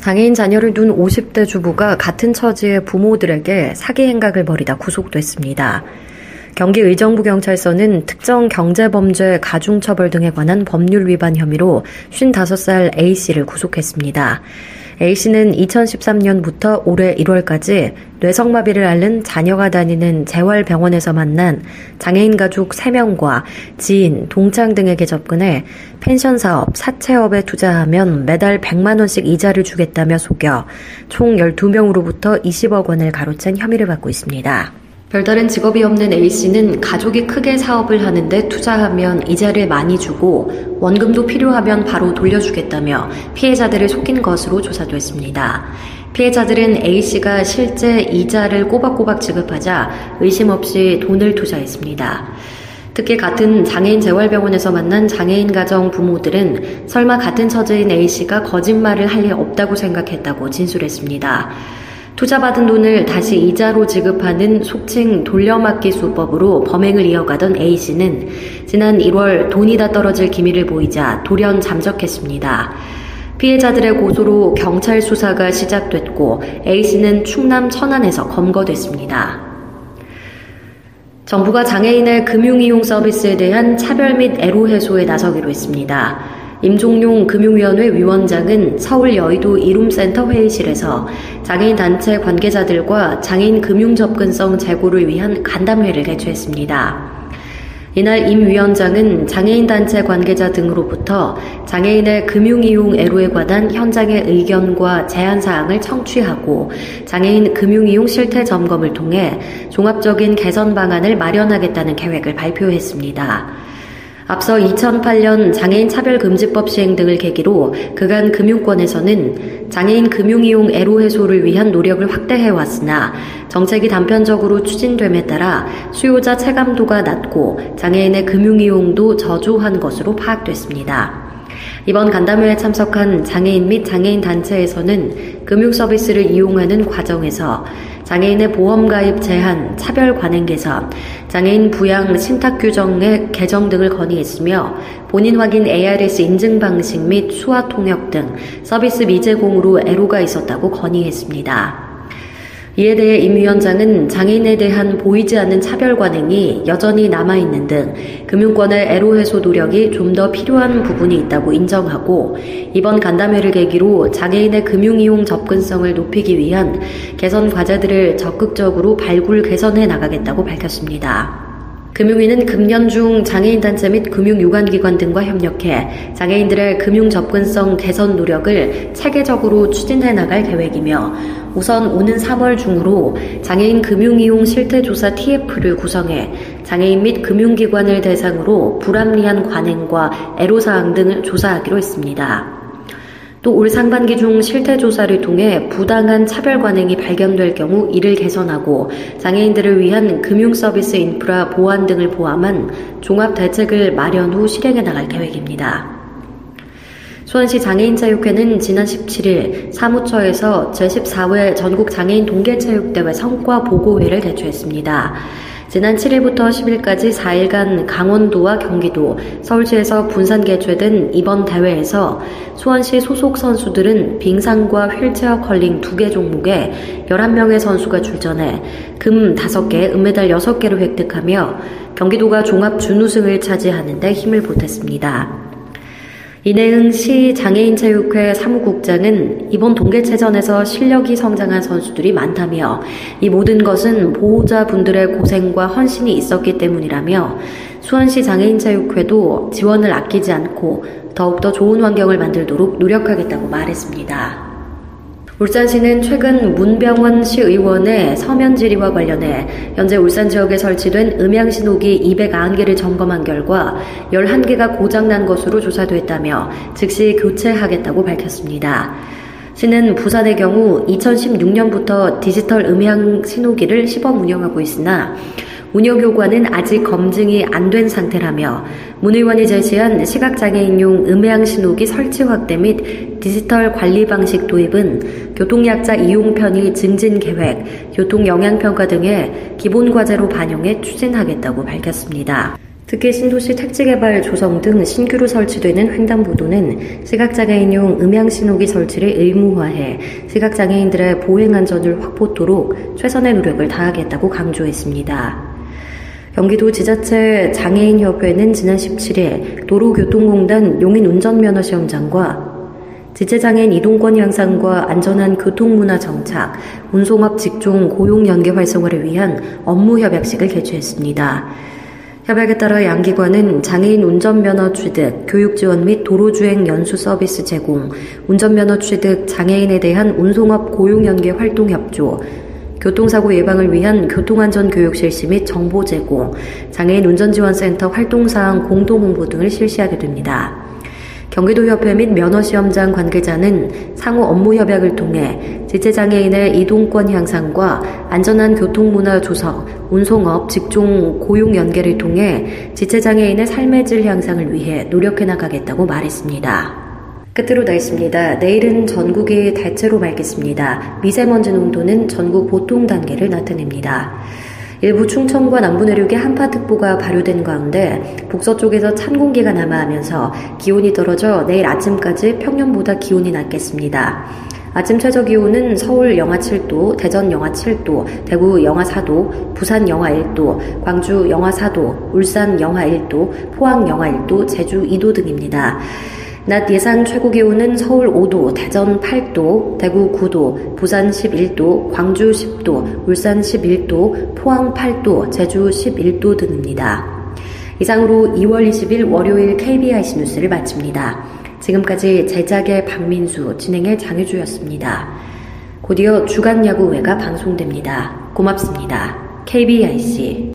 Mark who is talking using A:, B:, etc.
A: 장애인 자녀를 둔 50대 주부가 같은 처지의 부모들에게 사기 행각을 벌이다 구속됐습니다. 경기 의정부 경찰서는 특정 경제범죄 가중처벌 등에 관한 법률 위반 혐의로 55살 A씨를 구속했습니다. A씨는 2013년부터 올해 1월까지 뇌성마비를 앓는 자녀가 다니는 재활병원에서 만난 장애인 가족 3명과 지인, 동창 등에게 접근해 펜션 사업, 사채업에 투자하면 매달 100만원씩 이자를 주겠다며 속여 총 12명으로부터 20억 원을 가로챈 혐의를 받고 있습니다. 별다른 직업이 없는 A씨는 가족이 크게 사업을 하는데 투자하면 이자를 많이 주고 원금도 필요하면 바로 돌려주겠다며 피해자들을 속인 것으로 조사됐습니다. 피해자들은 A씨가 실제 이자를 꼬박꼬박 지급하자 의심 없이 돈을 투자했습니다. 특히 같은 장애인 재활병원에서 만난 장애인 가정 부모들은 설마 같은 처지인 A씨가 거짓말을 할 리 없다고 생각했다고 진술했습니다. 투자받은 돈을 다시 이자로 지급하는 속칭 돌려막기 수법으로 범행을 이어가던 A씨는 지난 1월 돈이 다 떨어질 기미를 보이자 돌연 잠적했습니다. 피해자들의 고소로 경찰 수사가 시작됐고 A씨는 충남 천안에서 검거됐습니다. 정부가 장애인의 금융이용 서비스에 대한 차별 및 애로 해소에 나서기로 했습니다. 임종용 금융위원회 위원장은 서울 여의도 이룸센터 회의실에서 장애인 단체 관계자들과 장애인 금융 접근성 제고를 위한 간담회를 개최했습니다. 이날 임 위원장은 장애인 단체 관계자 등으로부터 장애인의 금융 이용 애로에 관한 현장의 의견과 제안 사항을 청취하고 장애인 금융 이용 실태 점검을 통해 종합적인 개선 방안을 마련하겠다는 계획을 발표했습니다. 앞서 2008년 장애인 차별금지법 시행 등을 계기로 그간 금융권에서는 장애인 금융이용 애로 해소를 위한 노력을 확대해 왔으나 정책이 단편적으로 추진됨에 따라 수요자 체감도가 낮고 장애인의 금융이용도 저조한 것으로 파악됐습니다. 이번 간담회에 참석한 장애인 및 장애인 단체에서는 금융 서비스를 이용하는 과정에서 장애인의 보험 가입 제한, 차별 관행 개선, 장애인 부양 신탁 규정의 개정 등을 건의했으며 본인 확인 ARS 인증 방식 및 수화 통역 등 서비스 미제공으로 애로가 있었다고 건의했습니다. 이에 대해 임 위원장은 장애인에 대한 보이지 않는 차별 관행이 여전히 남아있는 등 금융권의 애로 해소 노력이 좀 더 필요한 부분이 있다고 인정하고 이번 간담회를 계기로 장애인의 금융 이용 접근성을 높이기 위한 개선 과제들을 적극적으로 발굴 개선해 나가겠다고 밝혔습니다. 금융위는 금년 중 장애인단체 및 금융유관기관 등과 협력해 장애인들의 금융 접근성 개선 노력을 체계적으로 추진해 나갈 계획이며 우선 오는 3월 중으로 장애인 금융이용 실태조사 TF를 구성해 장애인 및 금융기관을 대상으로 불합리한 관행과 애로사항 등을 조사하기로 했습니다. 또 올 상반기 중 실태 조사를 통해 부당한 차별 관행이 발견될 경우 이를 개선하고 장애인들을 위한 금융 서비스 인프라 보완 등을 포함한 종합 대책을 마련 후 실행해 나갈 계획입니다. 수원시 장애인체육회는 지난 17일 사무처에서 제14회 전국 장애인 동계체육대회 성과 보고회를 개최했습니다. 지난 7일부터 10일까지 4일간 강원도와 경기도, 서울시에서 분산 개최된 이번 대회에서 수원시 소속 선수들은 빙상과 휠체어 컬링 2개 종목에 11명의 선수가 출전해 금 5개, 은메달 6개를 획득하며 경기도가 종합 준우승을 차지하는 데 힘을 보탰습니다. 이내은 시 장애인체육회 사무국장은 이번 동계체전에서 실력이 성장한 선수들이 많다며 이 모든 것은 보호자분들의 고생과 헌신이 있었기 때문이라며 수원시 장애인체육회도 지원을 아끼지 않고 더욱더 좋은 환경을 만들도록 노력하겠다고 말했습니다. 울산시는 최근 문병원 시의원의 서면 질의와 관련해 현재 울산 지역에 설치된 음향 신호기 290개를 점검한 결과 11개가 고장난 것으로 조사됐다며 즉시 교체하겠다고 밝혔습니다. 시는 부산의 경우 2016년부터 디지털 음향 신호기를 시범 운영하고 있으나 운영 효과는 아직 검증이 안 된 상태라며 문 의원이 제시한 시각장애인용 음향 신호기 설치 확대 및 디지털 관리 방식 도입은 교통약자 이용 편의 증진 계획, 교통 영향평가 등의 기본 과제로 반영해 추진하겠다고 밝혔습니다. 특히 신도시 택지개발 조성 등 신규로 설치되는 횡단보도는 시각장애인용 음향신호기 설치를 의무화해 시각장애인들의 보행 안전을 확보토록 최선의 노력을 다하겠다고 강조했습니다. 경기도 지자체 장애인협회는 지난 17일 도로교통공단 용인 운전면허 시험장과 지체장애인 이동권 향상과 안전한 교통문화 정착, 운송업 직종 고용 연계 활성화를 위한 업무 협약식을 개최했습니다. 협약에 따라 양기관은 장애인 운전면허 취득, 교육 지원 및 도로주행 연수 서비스 제공, 운전면허 취득, 장애인에 대한 운송업 고용 연계 활동 협조, 교통사고 예방을 위한 교통안전 교육 실시 및 정보 제공, 장애인 운전지원센터 활동사항 공동 홍보 등을 실시하게 됩니다. 경기도협회 및 면허시험장 관계자는 상호 업무 협약을 통해 지체장애인의 이동권 향상과 안전한 교통문화 조성, 운송업, 직종 고용 연계를 통해 지체장애인의 삶의 질 향상을 위해 노력해 나가겠다고 말했습니다. 끝으로 날씨입니다. 내일은 전국이 대체로 맑겠습니다. 미세먼지 농도는 전국 보통 단계를 나타냅니다. 일부 충청과 남부 내륙에 한파특보가 발효된 가운데 북서쪽에서 찬 공기가 남하하면서 기온이 떨어져 내일 아침까지 평년보다 기온이 낮겠습니다. 아침 최저 기온은 서울 영하 7도, 대전 영하 7도, 대구 영하 4도, 부산 영하 1도, 광주 영하 4도, 울산 영하 1도, 포항 영하 1도, 제주 2도 등입니다. 낮 예상 최고 기온은 서울 5도, 대전 8도, 대구 9도, 부산 11도, 광주 10도, 울산 11도, 포항 8도, 제주 11도 등입니다. 이상으로 2월 20일 월요일 KBIC 뉴스를 마칩니다. 지금까지 제작의 박민수, 진행의 장혜주였습니다. 곧이어 주간 야구회가 방송됩니다. 고맙습니다. KBIC